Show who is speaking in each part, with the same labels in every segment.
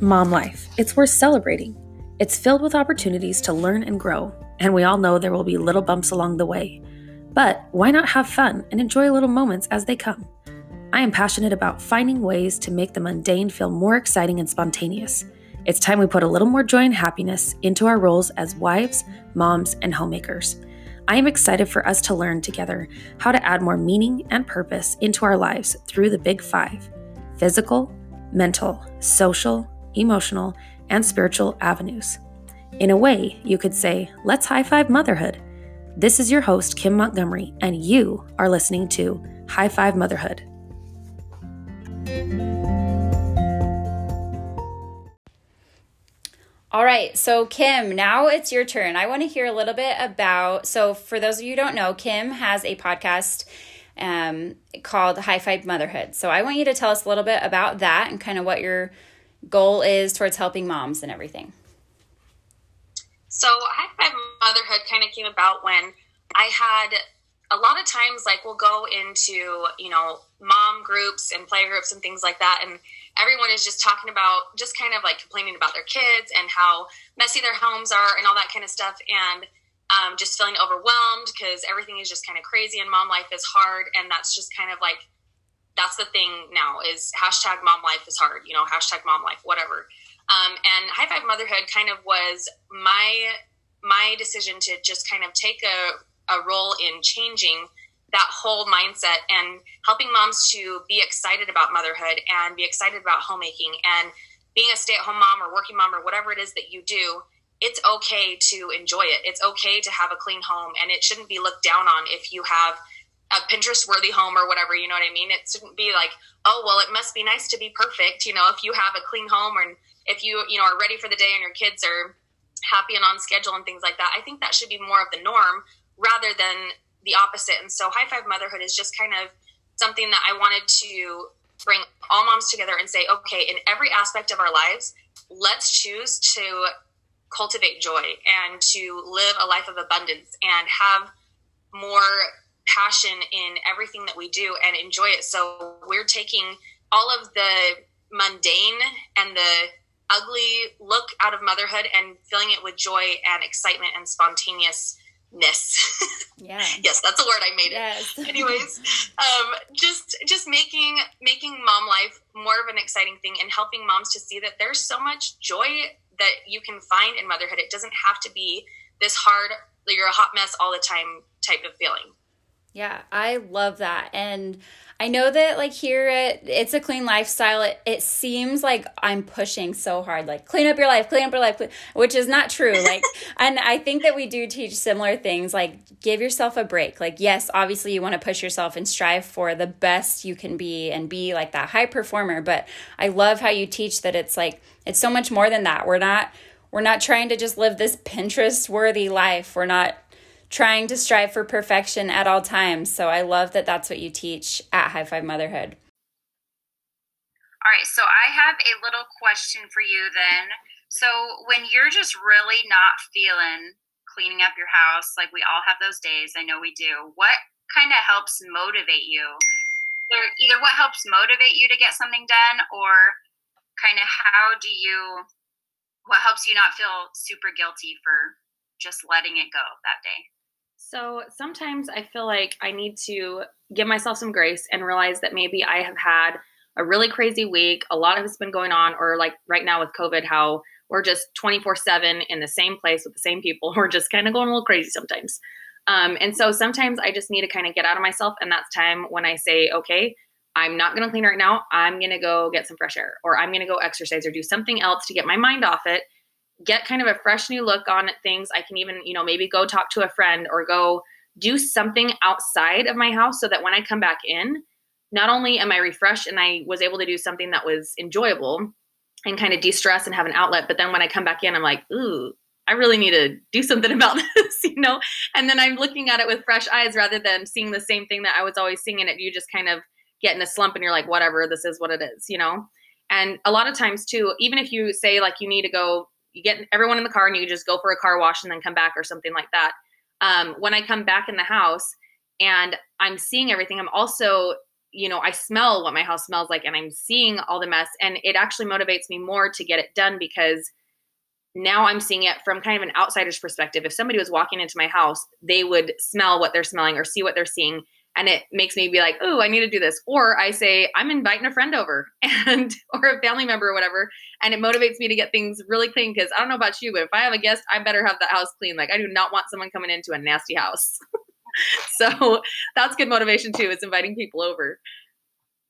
Speaker 1: Mom life. It's worth celebrating. It's filled with opportunities to learn and grow, and we all know there will be little bumps along the way. But why not have fun and enjoy little moments as they come? I am passionate about finding ways to make the mundane feel more exciting and spontaneous. It's time we put a little more joy and happiness into our roles as wives, moms, and homemakers. I am excited for us to learn together how to add more meaning and purpose into our lives through the Big Five physical, mental, social, emotional, and spiritual avenues. In a way, you could say, let's high five motherhood. This is your host, Kim Montgomery, and you are listening to High Five Motherhood.
Speaker 2: All right, so Kim, now it's your turn. I want to hear a little bit about. So, for those of you don't know, Kim has a podcast um, called High Five Motherhood. So, I want you to tell us a little bit about that and kind of what your goal is towards helping moms and everything.
Speaker 3: So, High Five Motherhood kind of came about when I had a lot of times, like, we'll go into, you know, mom groups and play groups and things like that. And everyone is just talking about just kind of like complaining about their kids and how messy their homes are and all that kind of stuff and um, just feeling overwhelmed because everything is just kind of crazy and mom life is hard and that's just kind of like that's the thing now is hashtag mom life is hard you know hashtag mom life whatever. Um, and high five motherhood kind of was my my decision to just kind of take a, a role in changing that whole mindset and helping moms to be excited about motherhood and be excited about homemaking and being a stay-at-home mom or working mom or whatever it is that you do it's okay to enjoy it. It's okay to have a clean home and it shouldn't be looked down on if you have a pinterest worthy home or whatever you know what i mean it shouldn't be like oh well it must be nice to be perfect you know if you have a clean home or if you you know are ready for the day and your kids are happy and on schedule and things like that i think that should be more of the norm rather than the opposite. And so High Five Motherhood is just kind of something that I wanted to bring all moms together and say, okay, in every aspect of our lives, let's choose to cultivate joy and to live a life of abundance and have more passion in everything that we do and enjoy it. So we're taking all of the mundane and the ugly look out of motherhood and filling it with joy and excitement and spontaneous ness.
Speaker 2: Yeah.
Speaker 3: yes, that's a word I made
Speaker 2: yes.
Speaker 3: it. Anyways, um, just just making making mom life more of an exciting thing and helping moms to see that there's so much joy that you can find in motherhood. It doesn't have to be this hard, you're a hot mess all the time type of feeling.
Speaker 2: Yeah, I love that. And I know that like here at it's a clean lifestyle. It, it seems like I'm pushing so hard, like clean up your life, clean up your life, which is not true. Like, and I think that we do teach similar things. Like, give yourself a break. Like, yes, obviously you want to push yourself and strive for the best you can be and be like that high performer. But I love how you teach that it's like it's so much more than that. We're not we're not trying to just live this Pinterest worthy life. We're not trying to strive for perfection at all times. So I love that that's what you teach at High Five Motherhood.
Speaker 4: All right, so I have a little question for you then. So when you're just really not feeling cleaning up your house, like we all have those days, I know we do, what kind of helps motivate you? Either what helps motivate you to get something done or kind of how do you what helps you not feel super guilty for just letting it go that day?
Speaker 1: So sometimes I feel like I need to give myself some grace and realize that maybe I have had a really crazy week. A lot of it's been going on, or like right now with COVID, how we're just 24 7 in the same place with the same people. We're just kind of going a little crazy sometimes. Um, and so sometimes I just need to kind of get out of myself. And that's time when I say, okay, I'm not going to clean right now. I'm going to go get some fresh air, or I'm going to go exercise or do something else to get my mind off it get kind of a fresh new look on things. I can even, you know, maybe go talk to a friend or go do something outside of my house so that when I come back in, not only am I refreshed and I was able to do something that was enjoyable and kind of de stress and have an outlet, but then when I come back in, I'm like, ooh, I really need to do something about this, you know? And then I'm looking at it with fresh eyes rather than seeing the same thing that I was always seeing in it. You just kind of get in a slump and you're like, whatever, this is what it is, you know? And a lot of times, too, even if you say like you need to go you get everyone in the car and you just go for a car wash and then come back or something like that. Um, when I come back in the house and I'm seeing everything, I'm also,
Speaker 3: you know, I smell what my house smells like and I'm seeing all the mess. And it actually motivates me more to get it done because now I'm seeing it from kind of an outsider's perspective. If somebody was walking into my house, they would smell what they're smelling or see what they're seeing. And it makes me be like, oh, I need to do this. Or I say, I'm inviting a friend over and or a family member or whatever. And it motivates me to get things really clean because I don't know about you, but if I have a guest, I better have that house clean. Like I do not want someone coming into a nasty house. so that's good motivation too. It's inviting people over.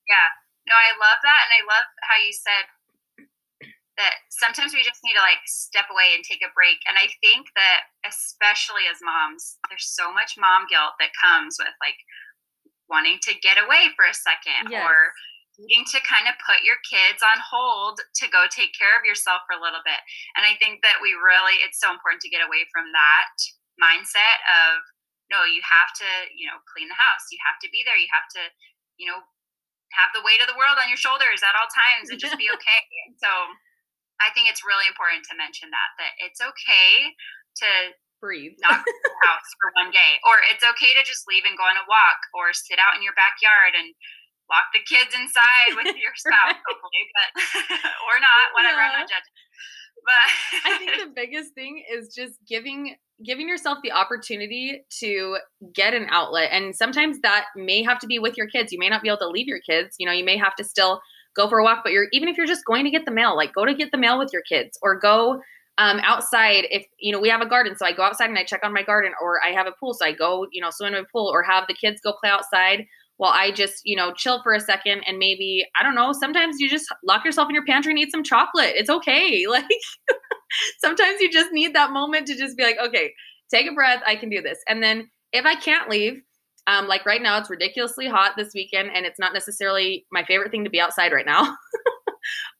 Speaker 4: Yeah. No, I love that. And I love how you said that sometimes we just need to like step away and take a break. And I think that especially as moms, there's so much mom guilt that comes with like wanting to get away for a second yes. or needing to kind of put your kids on hold to go take care of yourself for a little bit. And I think that we really, it's so important to get away from that mindset of no, you have to, you know, clean the house. You have to be there. You have to, you know, have the weight of the world on your shoulders at all times and just be okay. So I think it's really important to mention that that it's okay to
Speaker 3: breathe,
Speaker 4: not the house for one day, or it's okay to just leave and go on a walk, or sit out in your backyard and lock the kids inside with your spouse, hopefully, but or not, whatever. Yeah. I'm not judging.
Speaker 3: But I think the biggest thing is just giving giving yourself the opportunity to get an outlet. And sometimes that may have to be with your kids. You may not be able to leave your kids. You know, you may have to still go for a walk, but you're even if you're just going to get the mail, like go to get the mail with your kids or go um, outside if you know we have a garden so i go outside and i check on my garden or i have a pool so i go you know swim in a pool or have the kids go play outside while i just you know chill for a second and maybe i don't know sometimes you just lock yourself in your pantry and eat some chocolate it's okay like sometimes you just need that moment to just be like, okay, take a breath. I can do this. And then if I can't leave, um, like right now, it's ridiculously hot this weekend, and it's not necessarily my favorite thing to be outside right now.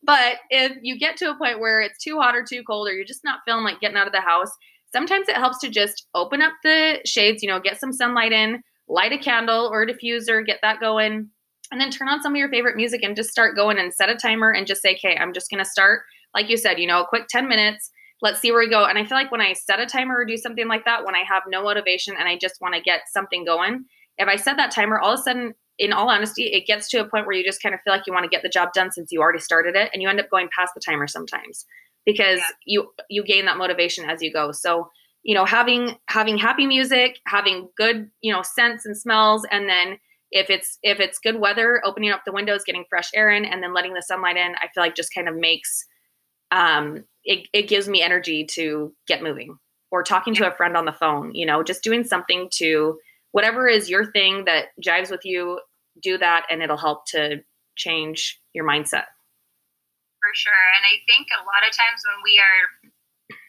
Speaker 3: but if you get to a point where it's too hot or too cold, or you're just not feeling like getting out of the house, sometimes it helps to just open up the shades, you know, get some sunlight in, light a candle or a diffuser, get that going, and then turn on some of your favorite music and just start going and set a timer and just say, okay, I'm just going to start like you said, you know, a quick 10 minutes. Let's see where we go. And I feel like when I set a timer or do something like that, when I have no motivation and I just want to get something going, if I set that timer, all of a sudden, in all honesty, it gets to a point where you just kind of feel like you want to get the job done since you already started it, and you end up going past the timer sometimes because yeah. you you gain that motivation as you go. So you know, having having happy music, having good you know scents and smells, and then if it's if it's good weather, opening up the windows, getting fresh air in, and then letting the sunlight in, I feel like just kind of makes um, it, it gives me energy to get moving or talking to a friend on the phone, you know, just doing something to whatever is your thing that jives with you, do that and it'll help to change your mindset.
Speaker 4: For sure. And I think a lot of times when we are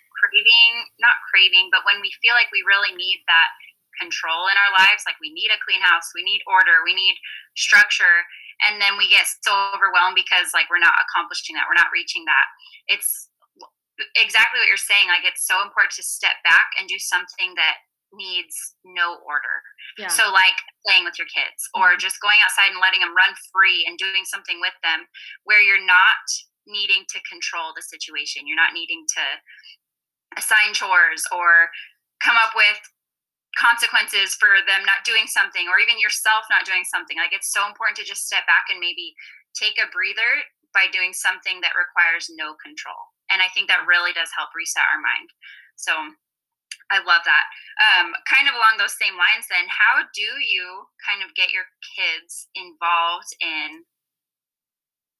Speaker 4: craving, not craving, but when we feel like we really need that control in our lives, like we need a clean house, we need order, we need structure, and then we get so overwhelmed because like we're not accomplishing that we're not reaching that it's exactly what you're saying like it's so important to step back and do something that needs no order. Yeah. so like playing with your kids or mm-hmm. just going outside and letting them run free and doing something with them where you're not needing to control the situation. You're not needing to assign chores or come up with consequences for them not doing something or even yourself not doing something. Like it's so important to just step back and maybe take a breather by doing something that requires no control. And i think that really does help reset our mind. So i love that um, kind of along those same lines then how do you kind of get your kids involved in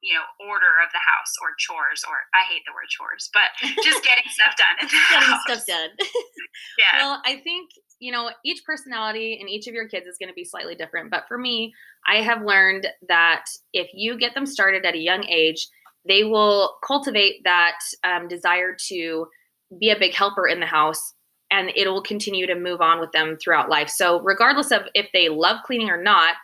Speaker 4: you know order of the house or chores or i hate the word chores but just getting stuff done getting house.
Speaker 3: stuff done yeah well i think you know, each personality and each of your kids is going to be slightly different. But for me, I have learned that if you get them started at a young age, they will cultivate that um, desire to be a big helper in the house and it will continue to move on with them throughout life. So, regardless of if they love cleaning or not,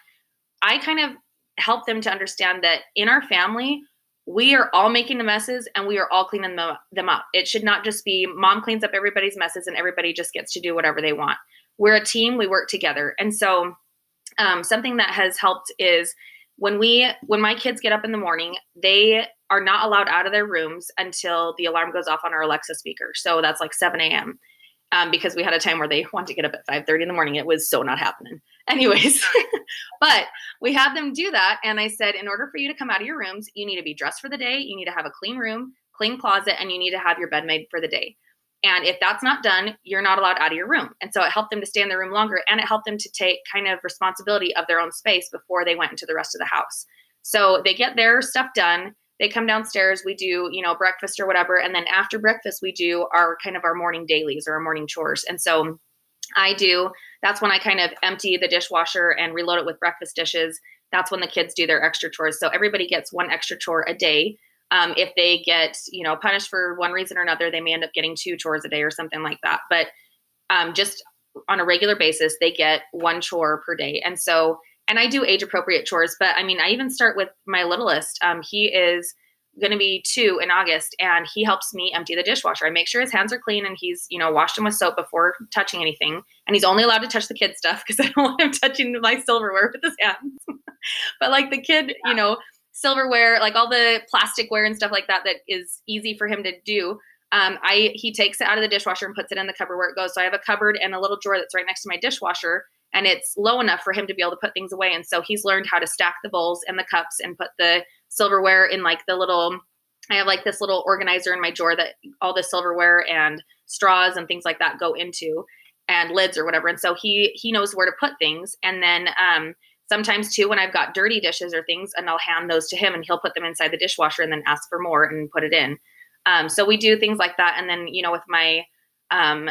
Speaker 3: I kind of help them to understand that in our family, we are all making the messes and we are all cleaning them up. It should not just be mom cleans up everybody's messes and everybody just gets to do whatever they want. We're a team, we work together. And so um, something that has helped is when we when my kids get up in the morning, they are not allowed out of their rooms until the alarm goes off on our Alexa speaker. So that's like 7 a.m. um, because we had a time where they want to get up at 5.30 in the morning. It was so not happening. Anyways but we had them do that and i said in order for you to come out of your rooms you need to be dressed for the day you need to have a clean room clean closet and you need to have your bed made for the day. And if that's not done you're not allowed out of your room. And so it helped them to stay in their room longer and it helped them to take kind of responsibility of their own space before they went into the rest of the house. So they get their stuff done they come downstairs we do you know breakfast or whatever and then after breakfast we do our kind of our morning dailies or our morning chores. And so i do that's when i kind of empty the dishwasher and reload it with breakfast dishes. That's when the kids do their extra chores. So everybody gets one extra chore a day. Um, if they get you know punished for one reason or another they may end up getting two chores a day or something like that. But um, just on a regular basis they get one chore per day. And so and I do age appropriate chores, but I mean, I even start with my littlest. Um, he is going to be two in August, and he helps me empty the dishwasher. I make sure his hands are clean and he's, you know, washed them with soap before touching anything. And he's only allowed to touch the kid stuff because I don't want him touching my silverware with his hands. but like the kid, you know, silverware, like all the plasticware and stuff like that, that is easy for him to do. Um, I he takes it out of the dishwasher and puts it in the cupboard where it goes. So I have a cupboard and a little drawer that's right next to my dishwasher and it's low enough for him to be able to put things away. And so he's learned how to stack the bowls and the cups and put the silverware in like the little. I have like this little organizer in my drawer that all the silverware and straws and things like that go into, and lids or whatever. And so he he knows where to put things. And then um, sometimes too, when I've got dirty dishes or things, and I'll hand those to him, and he'll put them inside the dishwasher and then ask for more and put it in. Um, so we do things like that. And then you know with my um,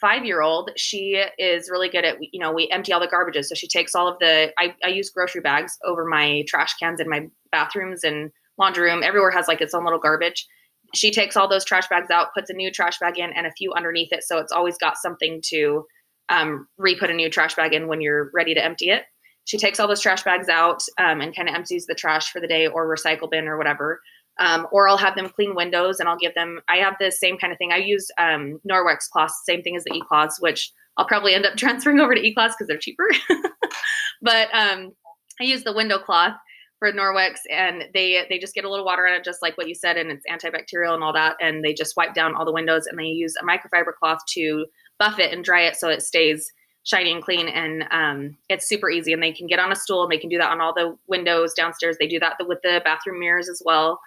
Speaker 3: five year old, she is really good at, you know, we empty all the garbages. So she takes all of the, I, I use grocery bags over my trash cans in my bathrooms and laundry room. Everywhere has like its own little garbage. She takes all those trash bags out, puts a new trash bag in and a few underneath it. So it's always got something to um, re put a new trash bag in when you're ready to empty it. She takes all those trash bags out um, and kind of empties the trash for the day or recycle bin or whatever. Um, or I'll have them clean windows and I'll give them. I have the same kind of thing. I use um, Norwex cloths, same thing as the E-cloths, which I'll probably end up transferring over to E-cloths because they're cheaper. but um, I use the window cloth for Norwex, and they they just get a little water on it, just like what you said, and it's antibacterial and all that. And they just wipe down all the windows, and they use a microfiber cloth to buff it and dry it so it stays shiny and clean. And um, it's super easy. And they can get on a stool, and they can do that on all the windows downstairs. They do that with the bathroom mirrors as well.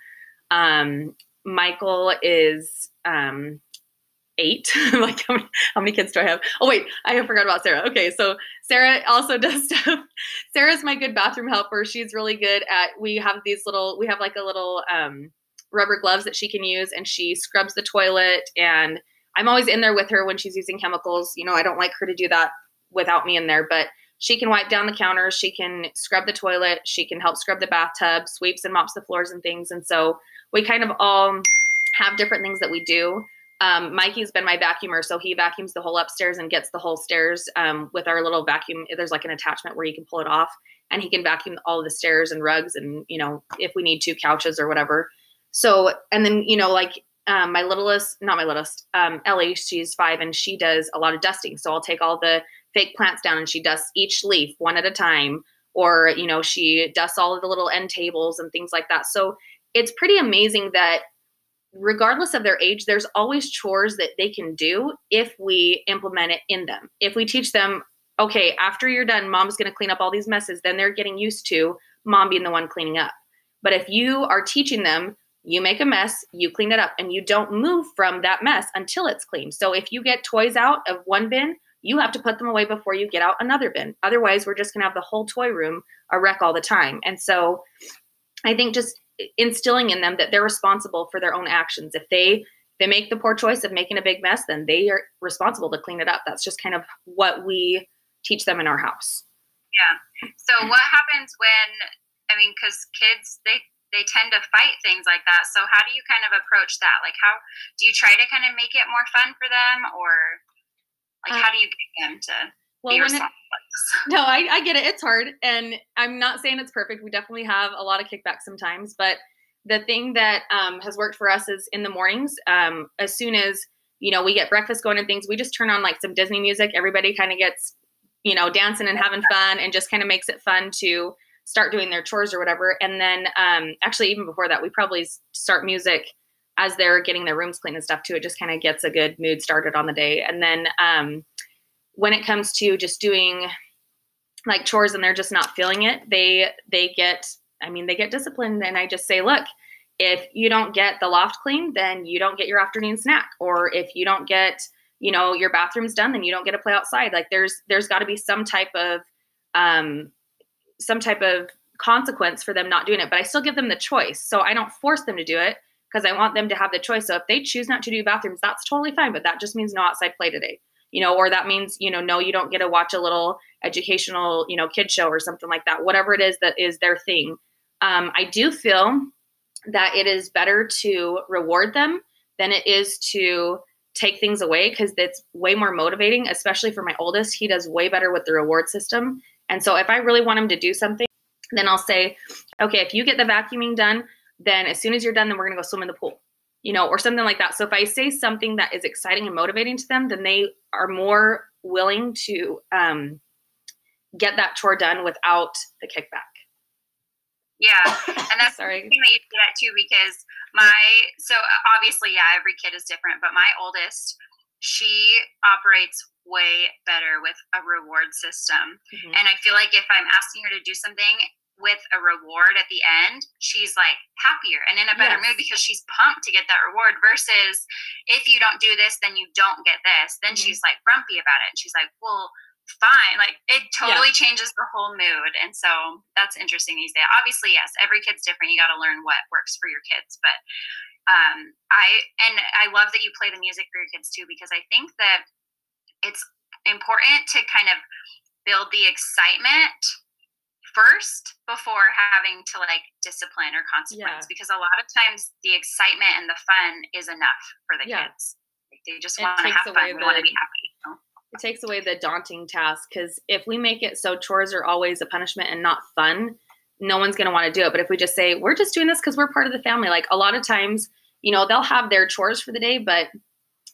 Speaker 3: Um, Michael is um, eight. like how many, how many, kids do I have? Oh wait, I forgot about Sarah. Okay, so Sarah also does stuff. Sarah's my good bathroom helper. She's really good at. We have these little. We have like a little um, rubber gloves that she can use, and she scrubs the toilet. And I'm always in there with her when she's using chemicals. You know, I don't like her to do that without me in there, but she can wipe down the counters. She can scrub the toilet. She can help scrub the bathtub, sweeps and mops the floors and things. And so we kind of all have different things that we do. Um, Mikey's been my vacuumer, so he vacuums the whole upstairs and gets the whole stairs um, with our little vacuum. There's like an attachment where you can pull it off, and he can vacuum all the stairs and rugs, and you know if we need to couches or whatever. So and then you know like um, my littlest, not my littlest, um, Ellie, she's five and she does a lot of dusting. So I'll take all the fake plants down and she dusts each leaf one at a time, or you know she dusts all of the little end tables and things like that. So it's pretty amazing that regardless of their age, there's always chores that they can do if we implement it in them. If we teach them, okay, after you're done, mom's going to clean up all these messes, then they're getting used to mom being the one cleaning up. But if you are teaching them, you make a mess, you clean it up, and you don't move from that mess until it's clean. So if you get toys out of one bin, you have to put them away before you get out another bin. Otherwise, we're just going to have the whole toy room a wreck all the time. And so I think just instilling in them that they're responsible for their own actions. If they they make the poor choice of making a big mess, then they are responsible to clean it up. That's just kind of what we teach them in our house.
Speaker 4: Yeah. So what happens when I mean cuz kids they they tend to fight things like that. So how do you kind of approach that? Like how do you try to kind of make it more fun for them or like uh, how do you get them to well, it,
Speaker 3: no, I, I get it. It's hard. And I'm not saying it's perfect. We definitely have a lot of kickback sometimes. But the thing that um, has worked for us is in the mornings, um, as soon as, you know, we get breakfast going and things, we just turn on like some Disney music. Everybody kind of gets, you know, dancing and having fun and just kind of makes it fun to start doing their chores or whatever. And then um, actually, even before that, we probably start music as they're getting their rooms clean and stuff too. It just kind of gets a good mood started on the day. And then um, when it comes to just doing like chores and they're just not feeling it, they they get I mean they get disciplined and I just say, look, if you don't get the loft clean, then you don't get your afternoon snack. Or if you don't get, you know, your bathroom's done, then you don't get to play outside. Like there's there's got to be some type of um some type of consequence for them not doing it. But I still give them the choice. So I don't force them to do it because I want them to have the choice. So if they choose not to do bathrooms, that's totally fine. But that just means no outside play today. You know, or that means, you know, no, you don't get to watch a little educational, you know, kid show or something like that. Whatever it is that is their thing. Um, I do feel that it is better to reward them than it is to take things away because it's way more motivating, especially for my oldest. He does way better with the reward system. And so if I really want him to do something, then I'll say, okay, if you get the vacuuming done, then as soon as you're done, then we're gonna go swim in the pool, you know, or something like that. So if I say something that is exciting and motivating to them, then they are more willing to um, get that chore done without the kickback.
Speaker 4: Yeah, and that's
Speaker 3: Sorry.
Speaker 4: something that you do that too because my so obviously yeah every kid is different, but my oldest she operates way better with a reward system,
Speaker 3: Mhm.
Speaker 4: and I feel like if I'm asking her to do something with a reward at the end, she's like happier and in a better
Speaker 3: Yes.
Speaker 4: mood because she's pumped to get that reward. Versus if you don't do this, then you don't get this. Then
Speaker 3: Mhm.
Speaker 4: she's like grumpy about it, and she's like, well fine. Like it totally changes the whole mood. And so that's interesting these days. Obviously, yes, every kid's different. You got to learn what works for your kids. But um, I, and I love that you play the music for your kids too, because I think that it's important to kind of build the excitement first before having to like discipline or consequence
Speaker 3: Yeah.
Speaker 4: because a lot of times the excitement and the fun is enough for the
Speaker 3: Yeah.
Speaker 4: kids like they just want to have fun they want to be happy you know?
Speaker 3: it takes away the daunting task because if we make it so chores are always a punishment and not fun no one's going to want to do it but if we just say we're just doing this because we're part of the family like a lot of times you know they'll have their chores for the day but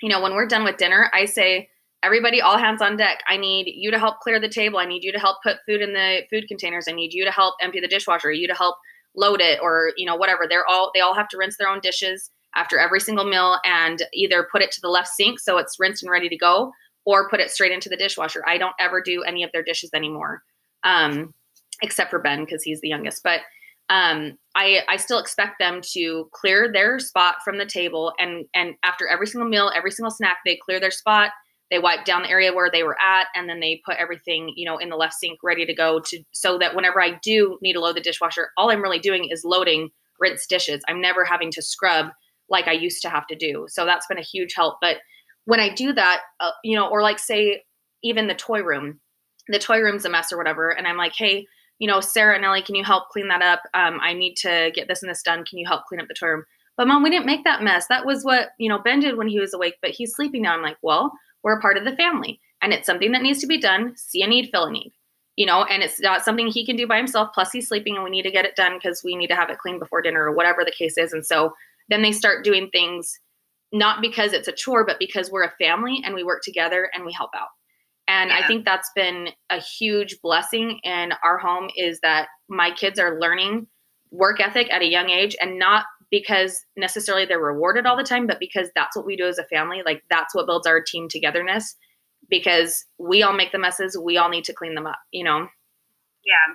Speaker 3: you know when we're done with dinner i say everybody all hands on deck i need you to help clear the table i need you to help put food in the food containers i need you to help empty the dishwasher you to help load it or you know whatever they're all they all have to rinse their own dishes after every single meal and either put it to the left sink so it's rinsed and ready to go or put it straight into the dishwasher. I don't ever do any of their dishes anymore, um, except for Ben because he's the youngest. But um, I I still expect them to clear their spot from the table, and and after every single meal, every single snack, they clear their spot. They wipe down the area where they were at, and then they put everything you know in the left sink ready to go to so that whenever I do need to load the dishwasher, all I'm really doing is loading rinse dishes. I'm never having to scrub like I used to have to do. So that's been a huge help. But when I do that, uh, you know, or like say even the toy room, the toy room's a mess or whatever, and I'm like, hey, you know, Sarah and Ellie, can you help clean that up? Um, I need to get this and this done. Can you help clean up the toy room? But mom, we didn't make that mess. That was what you know Ben did when he was awake, but he's sleeping now. I'm like, well, we're a part of the family, and it's something that needs to be done. See a need, fill a need. You know, and it's not something he can do by himself. Plus, he's sleeping, and we need to get it done because we need to have it clean before dinner or whatever the case is. And so then they start doing things not because it's a chore, but because we're a family and we work together and we help out. And I think that's been a huge blessing in our home is that my kids are learning work ethic at a young age and not because necessarily they're rewarded all the time, but because that's what we do as a family. Like that's what builds our team togetherness because we all make the messes, we all need to clean them up, you know?
Speaker 4: Yeah.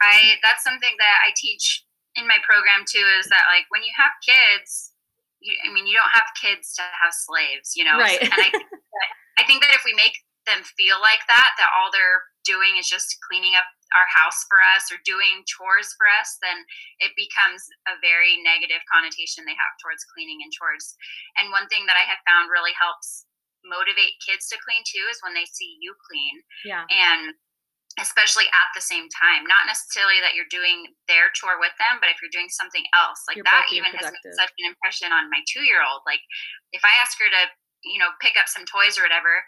Speaker 4: I that's something that I teach in my program too is that like when you have kids, you, I mean you don't have kids to have slaves, you know.
Speaker 3: Right.
Speaker 4: And I think that, I think that if we make them feel like that that all they're doing is just cleaning up our house for us or doing chores for us, then it becomes a very negative connotation they have towards cleaning and chores. And one thing that I have found really helps motivate kids to clean too is when they see you clean
Speaker 3: Yeah.
Speaker 4: and especially at the same time not necessarily that you're doing their chore with them but if you're doing something else like
Speaker 3: You're
Speaker 4: that even has made such an impression on my two year old like if i ask her to you know pick up some toys or whatever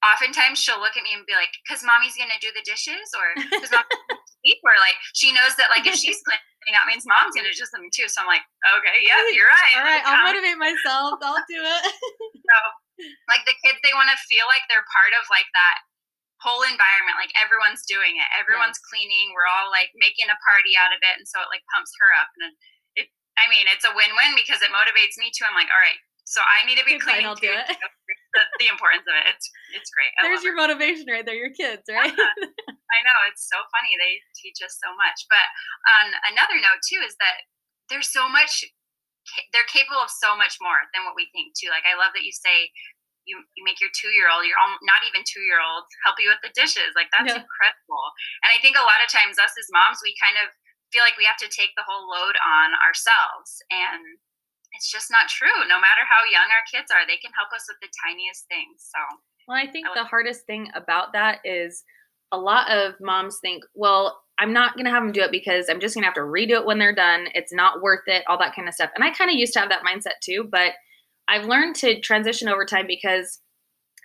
Speaker 4: oftentimes she'll look at me and be like because mommy's gonna do the dishes or mommy's or like she knows that like if she's cleaning that means mom's gonna do something too so i'm like okay yeah you're right
Speaker 3: All right,
Speaker 4: Like,
Speaker 3: I'll
Speaker 4: um,
Speaker 3: motivate myself. I'll do it.
Speaker 4: so, like the kids they want to feel like they're part of like that whole environment like everyone's doing it everyone's cleaning we're all like making a party out of it and so it like pumps her up and it I mean, it's a win-win because it motivates me too. I'm like, all right, so I need to be
Speaker 3: Okay,
Speaker 4: clean.
Speaker 3: fine, I'll do it.
Speaker 4: the, the importance of it. It's it's great. I
Speaker 3: There's your
Speaker 4: it.
Speaker 3: motivation right there. Your kids, right?
Speaker 4: I know it's so funny. They teach us so much. But on another note too is that there's so much. They're capable of so much more than what we think too. Like I love that you say you, you make your two year old, your not even two year old, help you with the dishes. Like that's
Speaker 3: Yeah.
Speaker 4: incredible. And I think a lot of times us as moms, we kind of feel like we have to take the whole load on ourselves and it's just not true. No matter how young our kids are, they can help us with the tiniest things. So
Speaker 3: Well, I think
Speaker 4: I
Speaker 3: the hardest thing about that is a lot of moms think, well, I'm not going to have them do it because I'm just going to have to redo it when they're done. It's not worth it, all that kind of stuff. And I kind of used to have that mindset too, but I've learned to transition over time because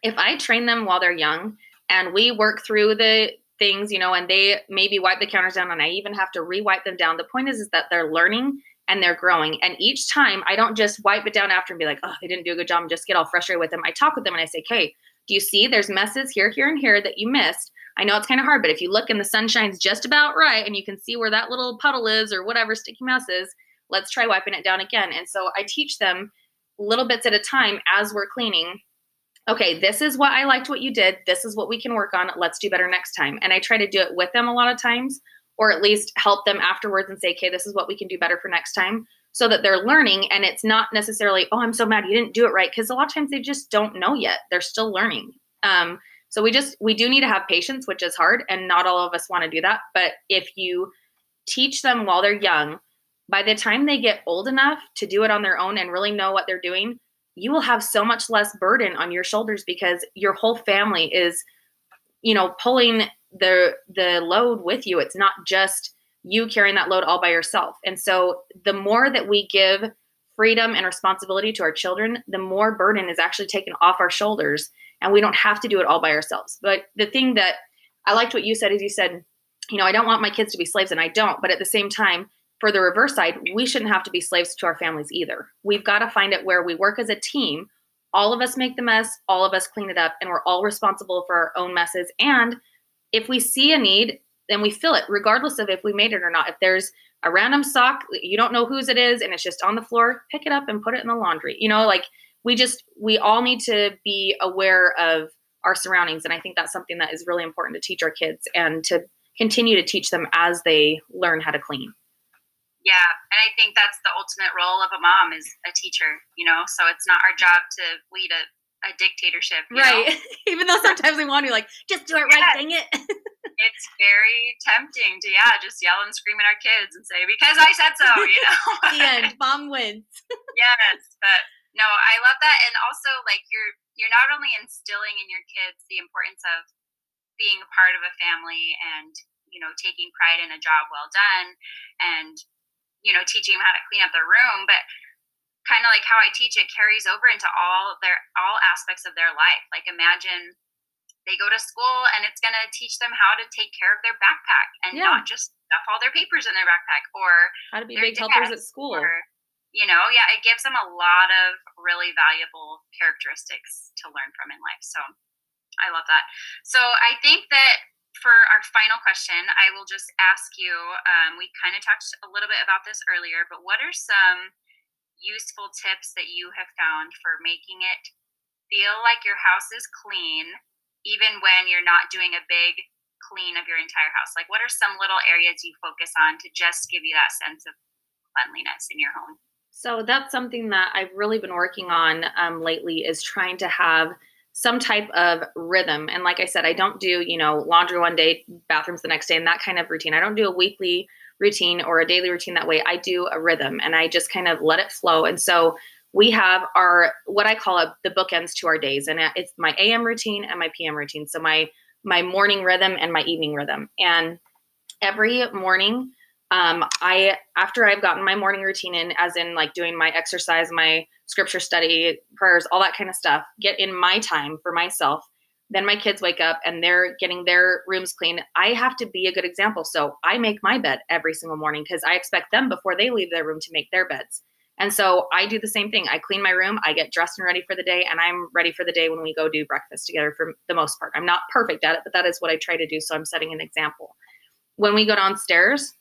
Speaker 3: if I train them while they're young and we work through the things, you know, and they maybe wipe the counters down and I even have to re-wipe them down. The point is, is that they're learning and they're growing. And each time I don't just wipe it down after and be like, oh, they didn't do a good job and just get all frustrated with them. I talk with them and I say, okay, do you see there's messes here, here, and here that you missed? I know it's kind of hard, but if you look and the sun shines just about right and you can see where that little puddle is or whatever sticky mess is, let's try wiping it down again. And so I teach them little bits at a time as we're cleaning. Okay, this is what I liked what you did. This is what we can work on. Let's do better next time. And I try to do it with them a lot of times, or at least help them afterwards and say, okay, this is what we can do better for next time so that they're learning and it's not necessarily, oh, I'm so mad you didn't do it right. Because a lot of times they just don't know yet. They're still learning. Um, so we just, we do need to have patience, which is hard. And not all of us want to do that. But if you teach them while they're young, by the time they get old enough to do it on their own and really know what they're doing, you will have so much less burden on your shoulders because your whole family is, you know, pulling the the load with you. It's not just you carrying that load all by yourself. And so the more that we give freedom and responsibility to our children, the more burden is actually taken off our shoulders and we don't have to do it all by ourselves. But the thing that I liked what you said is you said, you know, I don't want my kids to be slaves and I don't, but at the same time, for the reverse side, we shouldn't have to be slaves to our families either. We've got to find it where we work as a team. All of us make the mess, all of us clean it up, and we're all responsible for our own messes. And if we see a need, then we fill it, regardless of if we made it or not. If there's a random sock, you don't know whose it is, and it's just on the floor, pick it up and put it in the laundry. You know, like we just, we all need to be aware of our surroundings. And I think that's something that is really important to teach our kids and to continue to teach them as they learn how to clean.
Speaker 4: Yeah, and I think that's the ultimate role of a mom is a teacher, you know. So it's not our job to lead a, a dictatorship, you know?
Speaker 3: Even though sometimes we want to like, just do it right, dang it.
Speaker 4: It's very tempting to yeah, just yell and scream at our kids and say because I said so, you know.
Speaker 3: the end. Mom wins.
Speaker 4: yes, but no, I love that, and also like you're you're not only instilling in your kids the importance of being a part of a family and you know taking pride in a job well done and you know teaching them how to clean up their room but kind of like how i teach it carries over into all their all aspects of their life like imagine they go to school and it's going to teach them how to take care of their backpack and
Speaker 3: Yeah.
Speaker 4: not just stuff all their papers in their backpack or
Speaker 3: How to be big helpers at school.
Speaker 4: or you know yeah it gives them a lot of really valuable characteristics to learn from in life so i love that so i think that for our final question i will just ask you um, we kind of talked a little bit about this earlier but what are some useful tips that you have found for making it feel like your house is clean even when you're not doing a big clean of your entire house like what are some little areas you focus on to just give you that sense of cleanliness in your home
Speaker 3: So that's something that I've really been working on um, lately is trying to have some type of rhythm. And like I said, I don't do, you know, laundry one day, bathrooms the next day, and that kind of routine. I don't do a weekly routine or a daily routine that way. I do a rhythm and I just kind of let it flow. And so we have our what I call a, the bookends to our days, and it's my AM routine and my PM routine. So my my morning rhythm and my evening rhythm. And every morning, um, I after I've gotten my morning routine in, as in like doing my exercise, my scripture study, prayers, all that kind of stuff, get in my time for myself. Then my kids wake up and they're getting their rooms clean. I have to be a good example. So I make my bed every single morning because I expect them before they leave their room to make their beds. And so I do the same thing. I clean my room, I get dressed and ready for the day, and I'm ready for the day when we go do breakfast together for the most part. I'm not perfect at it, but that is what I try to do. So I'm setting an example. When we go downstairs,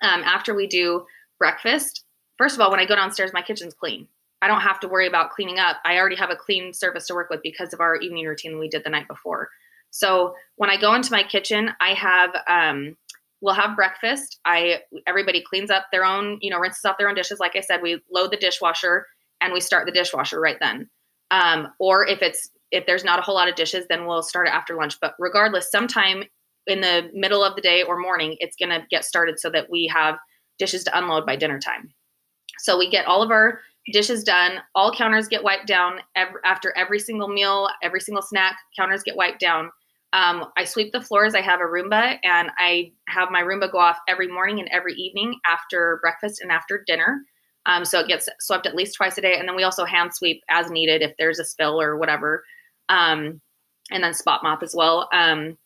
Speaker 3: um, after we do breakfast, first of all, when I go downstairs, my kitchen's clean. I don't have to worry about cleaning up. I already have a clean surface to work with because of our evening routine we did the night before. So when I go into my kitchen, I have um, we'll have breakfast. I everybody cleans up their own, you know, rinses off their own dishes. Like I said, we load the dishwasher and we start the dishwasher right then. Um, or if it's if there's not a whole lot of dishes, then we'll start it after lunch. But regardless, sometime in the middle of the day or morning, it's gonna get started so that we have dishes to unload by dinner time. So we get all of our dishes done. All counters get wiped down every, after every single meal, every single snack. Counters get wiped down. Um, I sweep the floors. I have a Roomba, and I have my Roomba go off every morning and every evening after breakfast and after dinner. Um, so it gets swept at least twice a day, and then we also hand sweep as needed if there's a spill or whatever, um, and then spot mop as well. Um,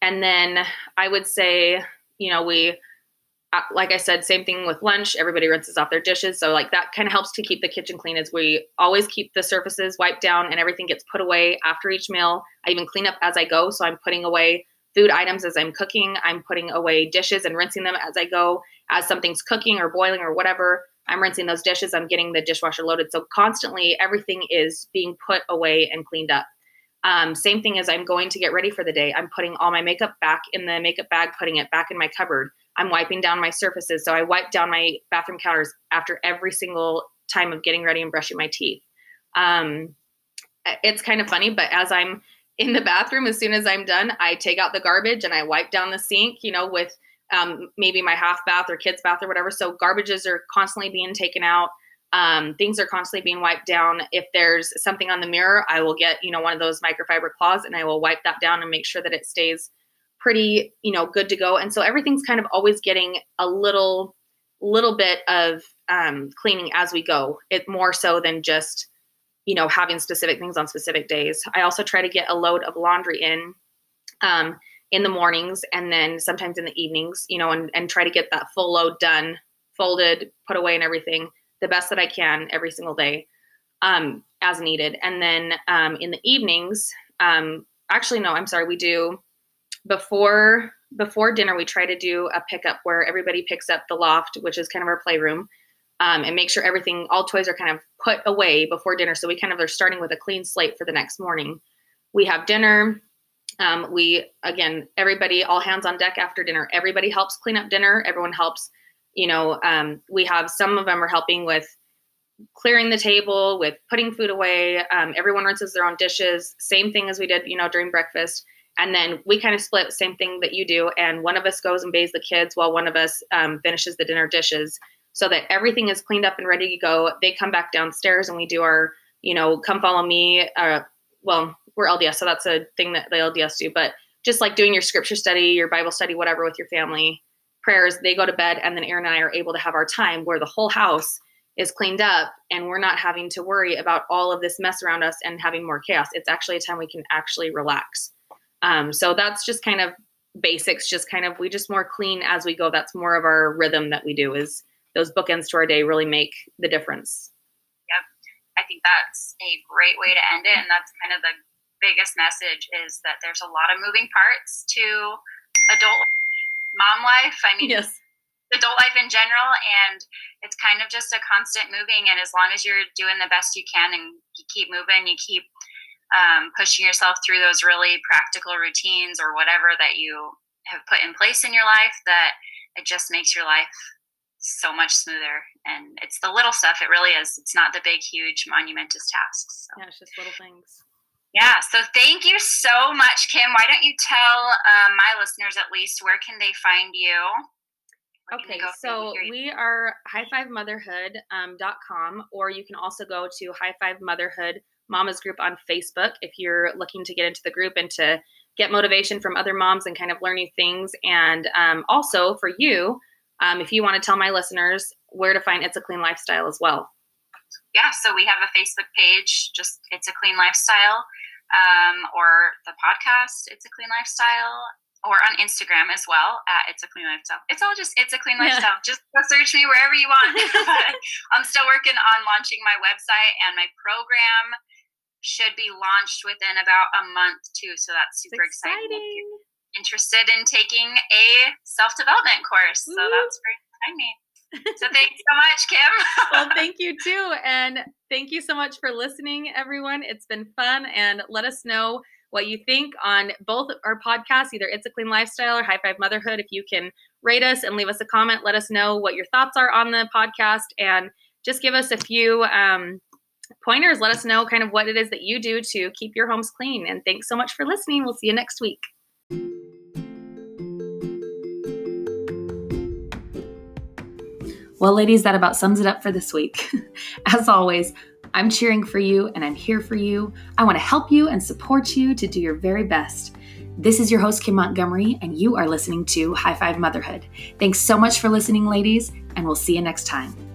Speaker 3: and then I would say, you know, we like I said, same thing with lunch. Everybody rinses off their dishes. So like that kind of helps to keep the kitchen clean as we always keep the surfaces wiped down and everything gets put away after each meal. I even clean up as I go. So I'm putting away food items as I'm cooking. I'm putting away dishes and rinsing them as I go. As something's cooking or boiling or whatever, I'm rinsing those dishes. I'm getting the dishwasher loaded. So constantly everything is being put away and cleaned up. Um, same thing as I'm going to get ready for the day. I'm putting all my makeup back in the makeup bag, putting it back in my cupboard. I'm wiping down my surfaces. So I wipe down my bathroom counters after every single time of getting ready and brushing my teeth. Um, it's kind of funny, but as I'm in the bathroom, as soon as I'm done, I take out the garbage and I wipe down the sink, you know, with um, maybe my half bath or kids' bath or whatever. So garbages are constantly being taken out. Um, things are constantly being wiped down. If there's something on the mirror, I will get, you know, one of those microfiber cloths and I will wipe that down and make sure that it stays pretty, you know, good to go. And so everything's kind of always getting a little, little bit of um, cleaning as we go. It more so than just, you know, having specific things on specific days. I also try to get a load of laundry in um, in the mornings and then sometimes in the evenings, you know, and, and try to get that full load done, folded, put away and everything the best that I can every single day um, as needed. And then um, in the evenings, um, actually, no, I'm sorry, we do before before dinner we try to do a pickup where everybody picks up the loft which is kind of our playroom. Um, and make sure everything all toys are kind of put away before dinner. So we kind of are starting with a clean slate for the next morning. We have dinner. Um, we again everybody all hands on deck after dinner. Everybody helps clean up dinner. Everyone helps you know um, we have some of them are helping with clearing the table with putting food away. Um, everyone rinses their own dishes. Same thing as we did you know during breakfast and then we kind of split same thing that you do. And one of us goes and bathes the kids while one of us um, finishes the dinner dishes so that everything is cleaned up and ready to go. They come back downstairs and we do our you know come follow me uh, well we're lds so that's a thing that the lds do. But just like doing your scripture study your bible study whatever with your family prayers they go to bed and then aaron and i are able to have our time where the whole house is cleaned up and we're not having to worry about all of this mess around us and having more chaos. It's actually a time we can actually relax um, so that's just kind of basics, just kind of, we just more clean as we go. That's more of our rhythm that we do is those bookends to our day really make the difference.
Speaker 4: Yep. I think that's a great way to end it. And that's kind of the biggest message is that there's a lot of moving parts to adult mom life. I mean,
Speaker 3: yes.
Speaker 4: adult life in general. And it's kind of just a constant moving. And as long as you're doing the best you can and you keep moving, you keep um, pushing yourself through those really practical routines or whatever that you have put in place in your life that it just makes your life so much smoother. And it's the little stuff it really is. It's not the big huge monumentous tasks
Speaker 3: so. yeah it's just little things.
Speaker 4: Yeah so thank you so much kim. Why don't you tell um, my listeners at least where can they find you?
Speaker 3: Okay so we are high5motherhood.com um, or you can also go to high five motherhood mamas group on Facebook if you're looking to get into the group and to get motivation from other moms and kind of learn new things. And um, also for you, um, if you want to tell my listeners where to find It's a Clean Lifestyle as well.
Speaker 4: Yeah, so we have a Facebook page, just It's a Clean Lifestyle, um, or the podcast, It's a Clean Lifestyle, or on Instagram as well at It's a Clean Lifestyle. It's all just It's a Clean Lifestyle. Yeah. Just go search me wherever you want. I'm still working on launching my website and my program should be launched within about a month too. So that's super exciting. exciting. Interested in taking a self development course. So that's very exciting. So thanks so much, Kim.
Speaker 3: well, thank you too. And thank you so much for listening, everyone. It's been fun. And let us know what you think on both our podcasts, either It's a Clean Lifestyle or High Five Motherhood. If you can rate us and leave us a comment, let us know what your thoughts are on the podcast and just give us a few um, pointers. Let us know kind of what it is that you do to keep your homes clean. And thanks so much for listening. We'll see you next week. Well, ladies, that about sums it up for this week. As always, I'm cheering for you and I'm here for you. I want to help you and support you to do your very best. This is your host, Kim Montgomery, and you are listening to High Five Motherhood. Thanks so much for listening, ladies, and we'll see you next time.